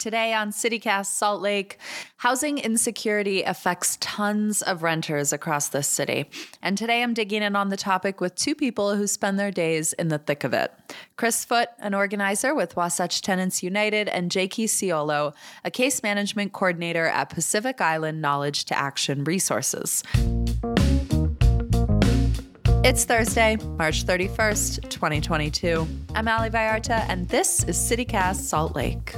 Today on CityCast Salt Lake, housing insecurity affects tons of renters across this city. And today I'm digging in on the topic with two people who spend their days in the thick of it. Chris Foote, an organizer with Wasatch Tenants United, and Jakey Siolo, a case management coordinator at Pacific Island Knowledge to Action Resources. It's Thursday, March 31st, 2022. I'm Ali Vallarta, and this is CityCast Salt Lake.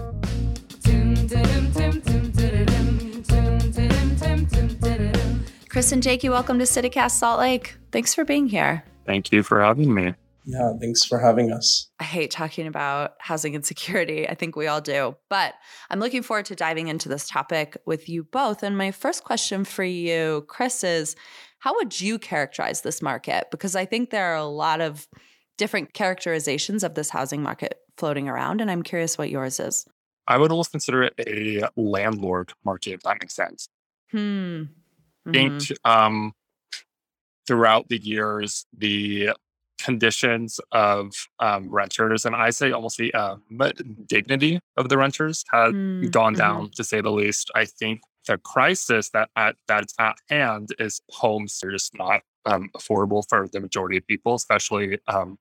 Chris and Jakey, welcome to CityCast Salt Lake. Thanks for being here. Thank you for having me. Yeah, thanks for having us. I hate talking about housing insecurity. I think we all do. But I'm looking forward to diving into this topic with you both. And my first question for you, Chris, is how would you characterize this market? Because I think there are a lot of different characterizations of this housing market floating around. And I'm curious what yours is. I would almost consider it a landlord market, if that makes sense. Hmm. I think um, throughout the years, the conditions of um, renters, and I say almost the um, dignity of the renters, has Mm, gone mhm. down to say the least. I think the crisis that at, that's at hand is homes are just not um, affordable for the majority of people, especially um,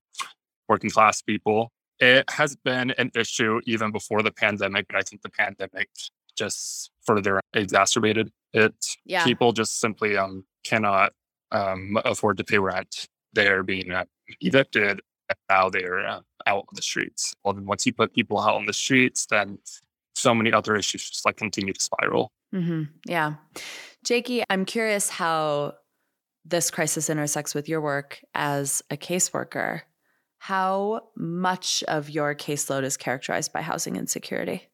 working class people. It has been an issue even before the pandemic, but I think the pandemic just further exacerbated it. Yeah. People just simply um, cannot um, afford to pay rent. They're being uh, evicted, and now they're uh, out on the streets. Well, then once you put people out on the streets, then so many other issues just like continue to spiral. hmm Yeah. Jakey, I'm curious how this crisis intersects with your work as a caseworker. How much of your caseload is characterized by housing insecurity?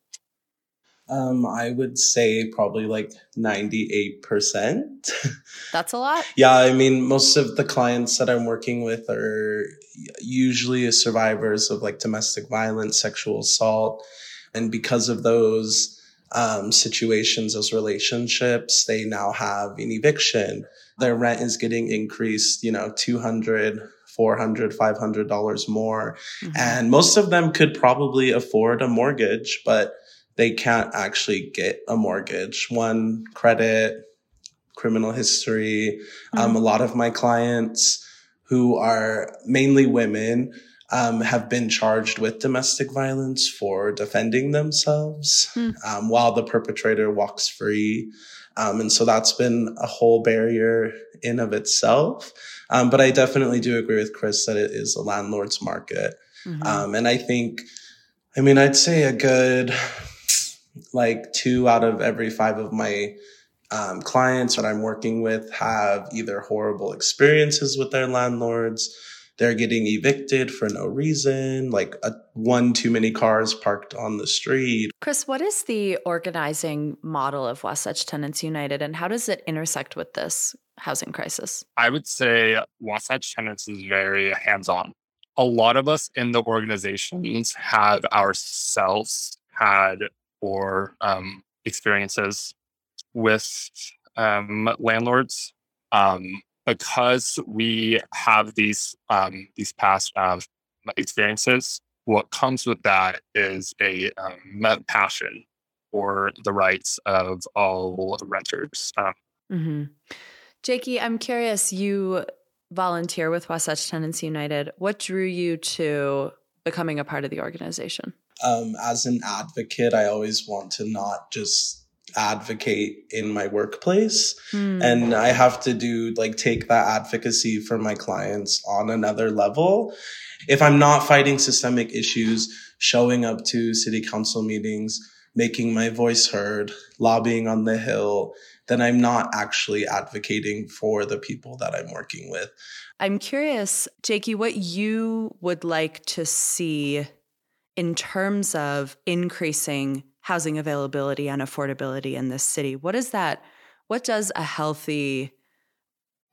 Um, I would say probably like 98%. That's a lot. yeah, I mean, most of the clients that I'm working with are usually survivors of like domestic violence, sexual assault. And because of those um, situations, those relationships, they now have an eviction. Their rent is getting increased, you know, 200 400 $500 more. Mhm. And most of them could probably afford a mortgage, but they can't actually get a mortgage. One, credit, criminal history. Um, a lot of my clients who are mainly women um, have been charged with domestic violence for defending themselves Hmm. um, while the perpetrator walks free. Um, and so that's been a whole barrier in of itself. Um, but I definitely do agree with Chris that it is a landlord's market. Mhm. Um, and I think, I mean, I'd say a good like two out of every five of my um, clients that I'm working with have either horrible experiences with their landlords. They're getting evicted for no reason, like a, one too many cars parked on the street. Chris, what is the organizing model of Wasatch Tenants United and how does it intersect with this housing crisis? I would say Wasatch Tenants is very hands on. A lot of us in the organizations have ourselves had or um, experiences with um, landlords um, because we have these um, these past uh, experiences. What comes with that is a um, passion for the rights of all renters. Um, Mm-hmm. Jakey, I'm curious. You volunteer with Wasatch Tenants United. What drew you to becoming a part of the organization? Um, as an advocate, I always want to not just advocate in my workplace. Hmm. and I have to do like take that advocacy for my clients on another level. If I'm not fighting systemic issues, showing up to city council meetings, making my voice heard, lobbying on the hill, then I'm not actually advocating for the people that I'm working with. I'm curious, Jakey, what you would like to see in terms of increasing housing availability and affordability in this city. What is that? What does a healthy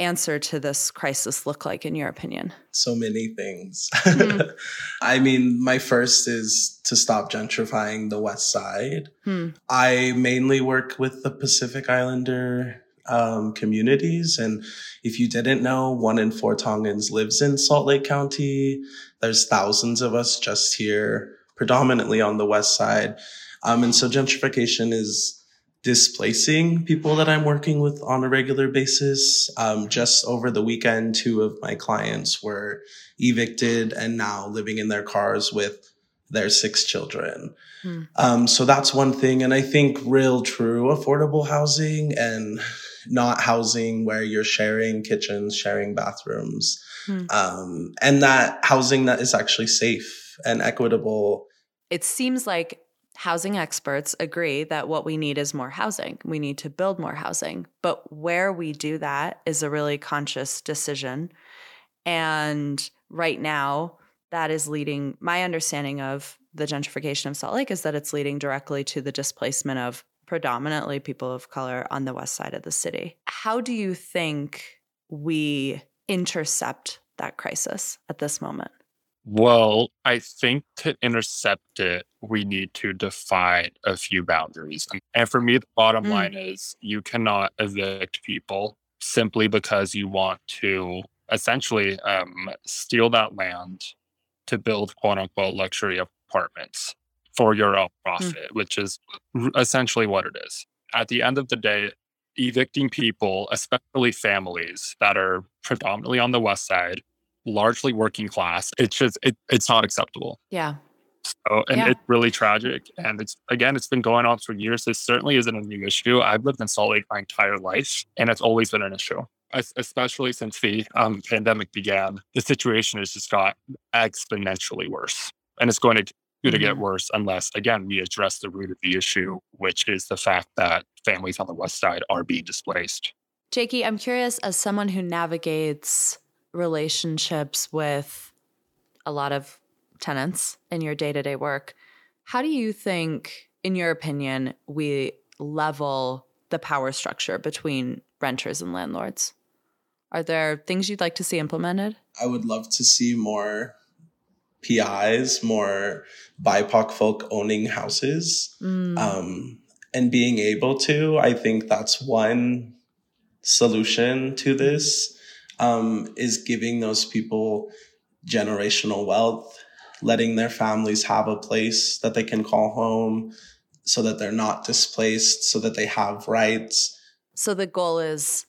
answer to this crisis look like, in your opinion? So many things. Mhm. I mean, my first is to stop gentrifying the West Side. Hmm. I mainly work with the Pacific Islander um, communities. And if you didn't know, one in four Tongans lives in Salt Lake County. There's thousands of us just here predominantly on the west side. Um, and so gentrification is displacing people that I'm working with on a regular basis. Um, just over the weekend, two of my clients were evicted and now living in their cars with their six children. Hmm. Um, so that's one thing. And I think real, true affordable housing and not housing where you're sharing kitchens, sharing bathrooms, hmm. um, and that housing that is actually safe and equitable. It seems like housing experts agree that what we need is more housing. We need to build more housing. But where we do that is a really conscious decision. And right now, that is leading my understanding of the gentrification of Salt Lake is that it's leading directly to the displacement of predominantly people of color on the west side of the city. How do you think we intercept that crisis at this moment? Well, I think to intercept it, we need to define a few boundaries. And for me, the bottom mm. line is you cannot evict people simply because you want to essentially um, steal that land to build quote unquote luxury apartments for your own mm. profit, mm. which is essentially what it is. At the end of the day, evicting people, especially families that are predominantly on the west side, largely working class, it's just it, it's not acceptable. Yeah. So, and yeah. it's really tragic. And it's again, it's been going on for years. This certainly isn't a new issue. I've lived in Salt Lake my entire life, and it's always been an issue. Especially since the um, pandemic began, the situation has just got exponentially worse, and it's going to going to get mm-hmm. worse unless, again, we address the root of the issue, which is the fact that families on the West Side are being displaced. Jakey, I'm curious as someone who navigates relationships with a lot of tenants in your day to day work, how do you think, in your opinion, we level the power structure between renters and landlords? Are there things you'd like to see implemented? I would love to see more PIs, more BIPOC folk owning houses. Mm. Um, and being able to, I think that's one solution to this, um, is giving those people generational wealth, letting their families have a place that they can call home so that they're not displaced, so that they have rights. So the goal is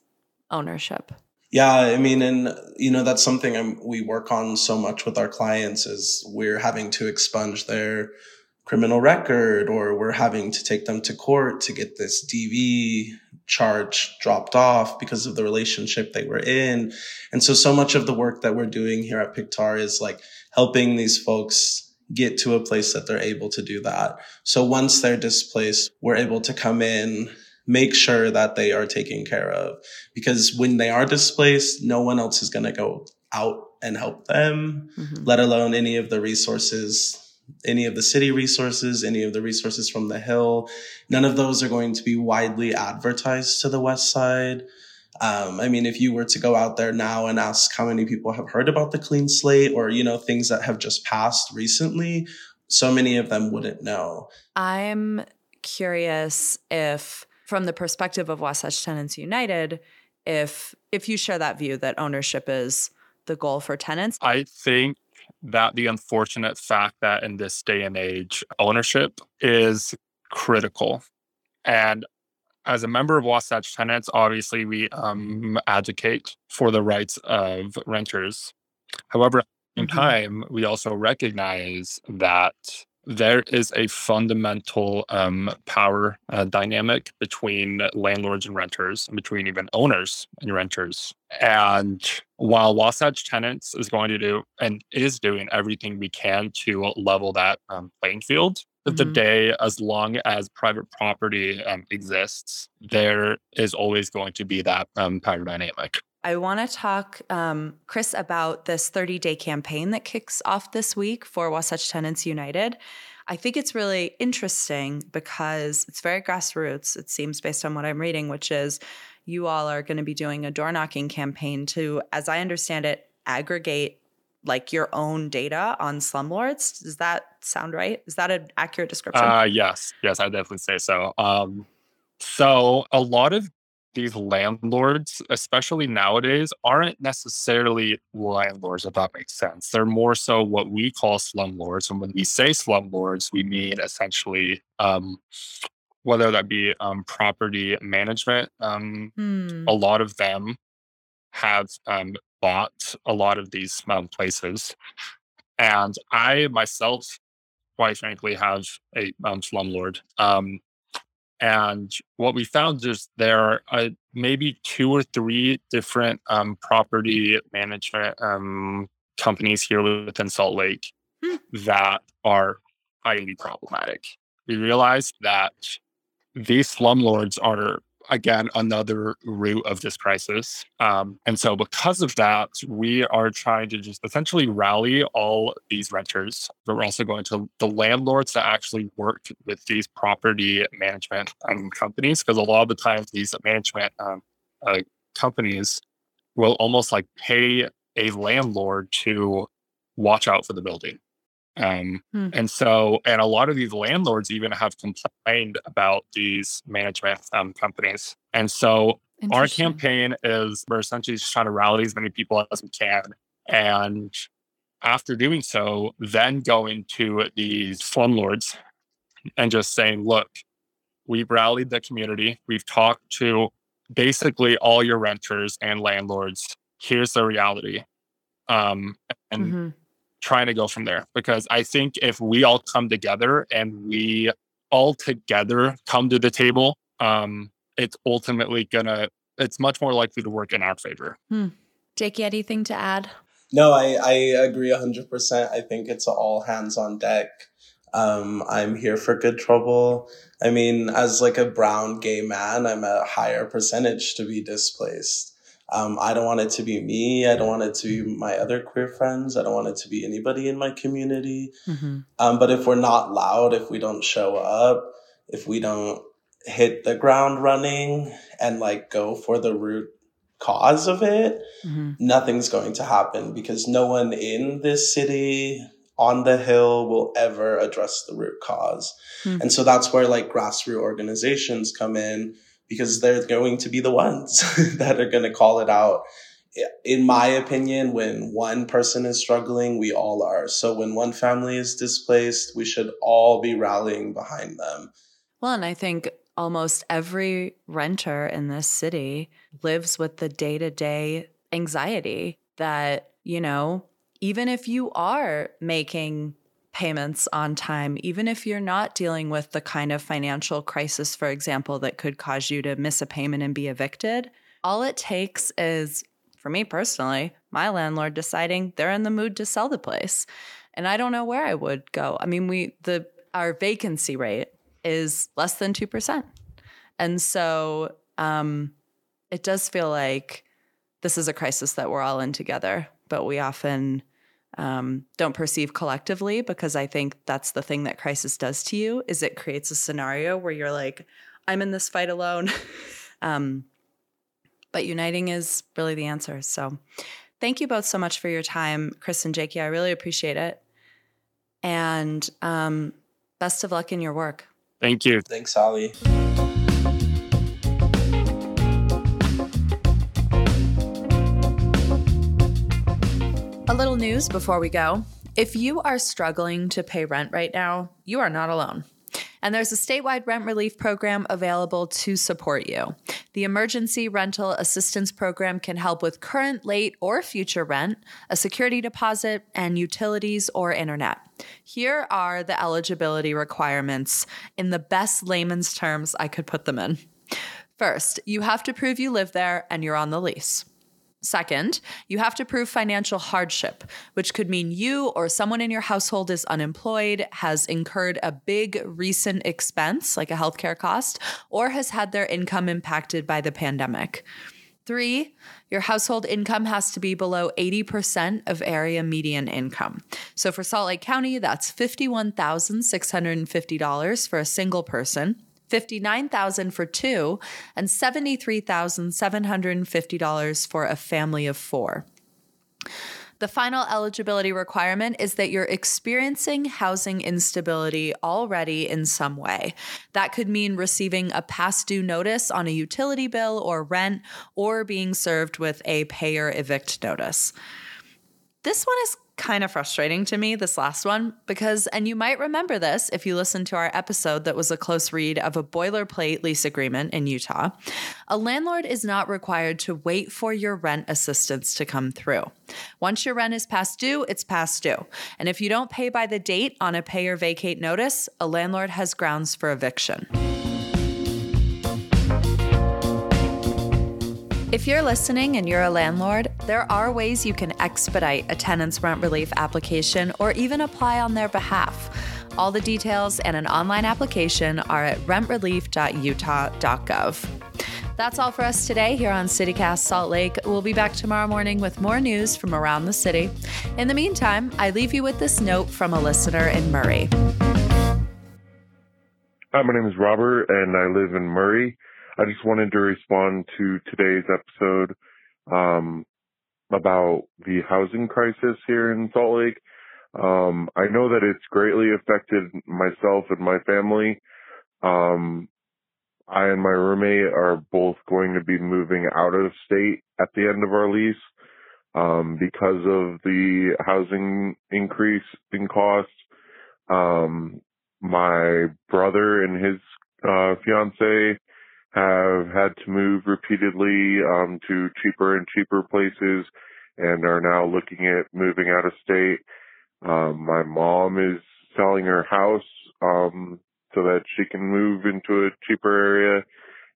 ownership. Yeah, I mean, and you know that's something I'm, we work on so much with our clients is we're having to expunge their criminal record or we're having to take them to court to get this DV charge dropped off because of the relationship they were in. And so so much of the work that we're doing here at PIK2AR is like helping these folks get to a place that they're able to do that. So once they're displaced, we're able to come in make sure that they are taken care of because when they are displaced, no one else is going to go out and help them, mm-hmm. let alone any of the resources, any of the city resources, any of the resources from the Hill. None of those are going to be widely advertised to the West Side. Um, I mean, if you were to go out there now and ask how many people have heard about the clean slate or, you know, things that have just passed recently, so many of them wouldn't know. I'm curious if from the perspective of Wasatch Tenants United, if if you share that view that ownership is the goal for tenants? I think that the unfortunate fact that in this day and age, ownership is critical. And as a member of Wasatch Tenants, obviously we um, advocate for the rights of renters. However, in mm-hmm. time, we also recognize that there is a fundamental um, power uh, dynamic between landlords and renters, and between even owners and renters. And while Wasatch Tenants is going to do and is doing everything we can to level that um, playing field, mm-hmm. the day, as long as private property um, exists, there is always going to be that um, power dynamic. I want to talk, um, Chris, about this 30 day campaign that kicks off this week for Wasatch Tenants United. I think it's really interesting because it's very grassroots, it seems, based on what I'm reading, which is you all are going to be doing a door knocking campaign to, as I understand it, aggregate like your own data on slumlords. Does that sound right? Is that an accurate description? Uh, yes, yes, I definitely say so. Um, so a lot of these landlords, especially nowadays, aren't necessarily landlords, if that makes sense. They're more so what we call slumlords. And when we say slumlords, we mean essentially um, whether that be um, property management. Um, hmm. A lot of them have um, bought a lot of these um, places. And I myself, quite frankly, have a um, slumlord. And what we found is there are uh, maybe two or three different um, property management um, companies here within Salt Lake hmm. that are highly problematic. We realized that these slumlords are again another root of this crisis. Um, and so, because of that, we are trying to just essentially rally all these renters, but we're also going to the landlords that actually work with these property management um, companies, because a lot of the times these management um, uh, companies will almost like pay a landlord to watch out for the building. Um, hmm. And so, and a lot of these landlords even have complained about these management um, companies. And so, our campaign is we're essentially just trying to rally as many people as we can. And after doing so, then going to these slumlords and just saying, look, we've rallied the community, we've talked to basically all your renters and landlords. Here's the reality. Um, and mm-hmm trying to go from there because I think if we all come together and we all together come to the table, um, it's ultimately gonna it's much more likely to work in our favor. Hmm. Jake, anything to add? No, I, I agree 100%. I think it's all hands on deck. Um, I'm here for good trouble. I mean, as like a brown gay man, I'm a higher percentage to be displaced. Um, I don't want it to be me. I don't want it to be my other queer friends. I don't want it to be anybody in my community. Mm-hmm. Um, but if we're not loud, if we don't show up, if we don't hit the ground running and like go for the root cause of it, mm-hmm. nothing's going to happen because no one in this city on the hill will ever address the root because mm-hmm. And so that's where like grassroots organizations come in because they're going to be the ones that are going to call it out. In my opinion, when one person is struggling, we all are. So when one family is displaced, we should all be rallying behind them. Well, and I think almost every renter in this city lives with the day to day anxiety that, you know, even if you are making payments on time, even if you're not dealing with the kind of financial crisis, for example, that could cause you to miss a payment and be evicted. All it takes is, for me personally, my landlord deciding they're in the mood to sell the place. And I don't know where I would go. I mean, we, the, our vacancy rate is less than 2%. And so um, it does feel like this is a crisis that we're all in together, but we often um, don't perceive collectively because I think that's the thing that crisis does to you is it creates a scenario where you're like, I'm in this fight alone. um, but uniting is really the answer. So thank you both so much for your time, Chris and Jakey. I really appreciate it. And um, best of luck in your work. Thank you. Thanks, Ali. Little news before we go. If you are struggling to pay rent right now, you are not alone. And there's a statewide rent relief program available to support you. The Emergency Rental Assistance Program can help with current, late, or future rent, a security deposit, and utilities or internet. Here are the eligibility requirements in the best layman's terms I could put them in. First, you have to prove you live there and you're on the lease. Second, you have to prove financial hardship, which could mean you or someone in your household is unemployed, has incurred a big recent expense, like a healthcare cost, or has had their income impacted by the pandemic. Three, your household income has to be below 80% of area median income. So for Salt Lake County, that's $51,650 for a single person. 59,000 for two and $73,750 for a family of 4. The final eligibility requirement is that you're experiencing housing instability already in some way. That could mean receiving a past due notice on a utility bill or rent, or being served with a pay or evict notice. This one is kind of frustrating to me, this last one, because, and you might remember this if you listened to our episode that was a close read of a boilerplate lease agreement in Utah. A landlord is not required to wait for your rent assistance to come through. Once your rent is past due, it's past due. And if you don't pay by the date on a pay or vacate notice, a landlord has grounds for eviction. If you're listening and you're a landlord, there are ways you can expedite a tenant's rent relief application or even apply on their behalf. All the details and an online application are at rentrelief.utah.gov. That's all for us today here on CityCast Salt Lake. We'll be back tomorrow morning with more news from around the city. In the meantime, I leave you with this note from a listener in Murray. Hi, my name is Robert, and I live in Murray. I just wanted to respond to today's episode um, about the housing crisis here in Salt Lake. Um, I know that it's greatly affected myself and my family. Um, I and my roommate are both going to be moving out of state at the end of our lease um, because of the housing increase in cost. Um, my brother and his uh, fiance have had to move repeatedly um, to cheaper and cheaper places and are now looking at moving out of state. Um, my mom is selling her house um, so that she can move into a cheaper area.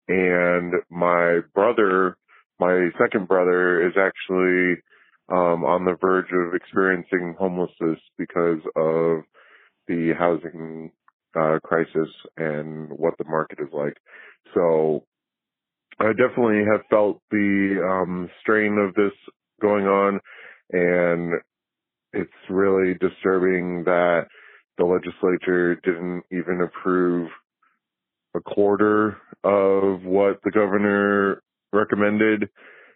And my brother, my second brother, is actually um, on the verge of experiencing homelessness because of the housing uh, crisis and what the market is like. So I definitely have felt the um, strain of this going on, and it's really disturbing that the legislature didn't even approve a quarter of what the governor recommended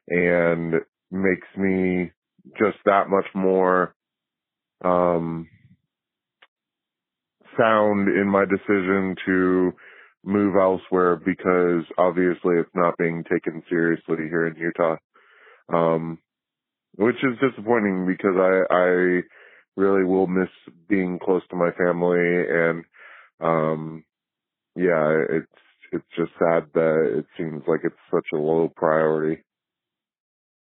and makes me just that much more um, sound in my decision to move elsewhere because obviously it's not being taken seriously here in Utah. Um, which is disappointing because I, I really will miss being close to my family and, um, yeah, it's, it's just sad that it seems like it's such a low priority.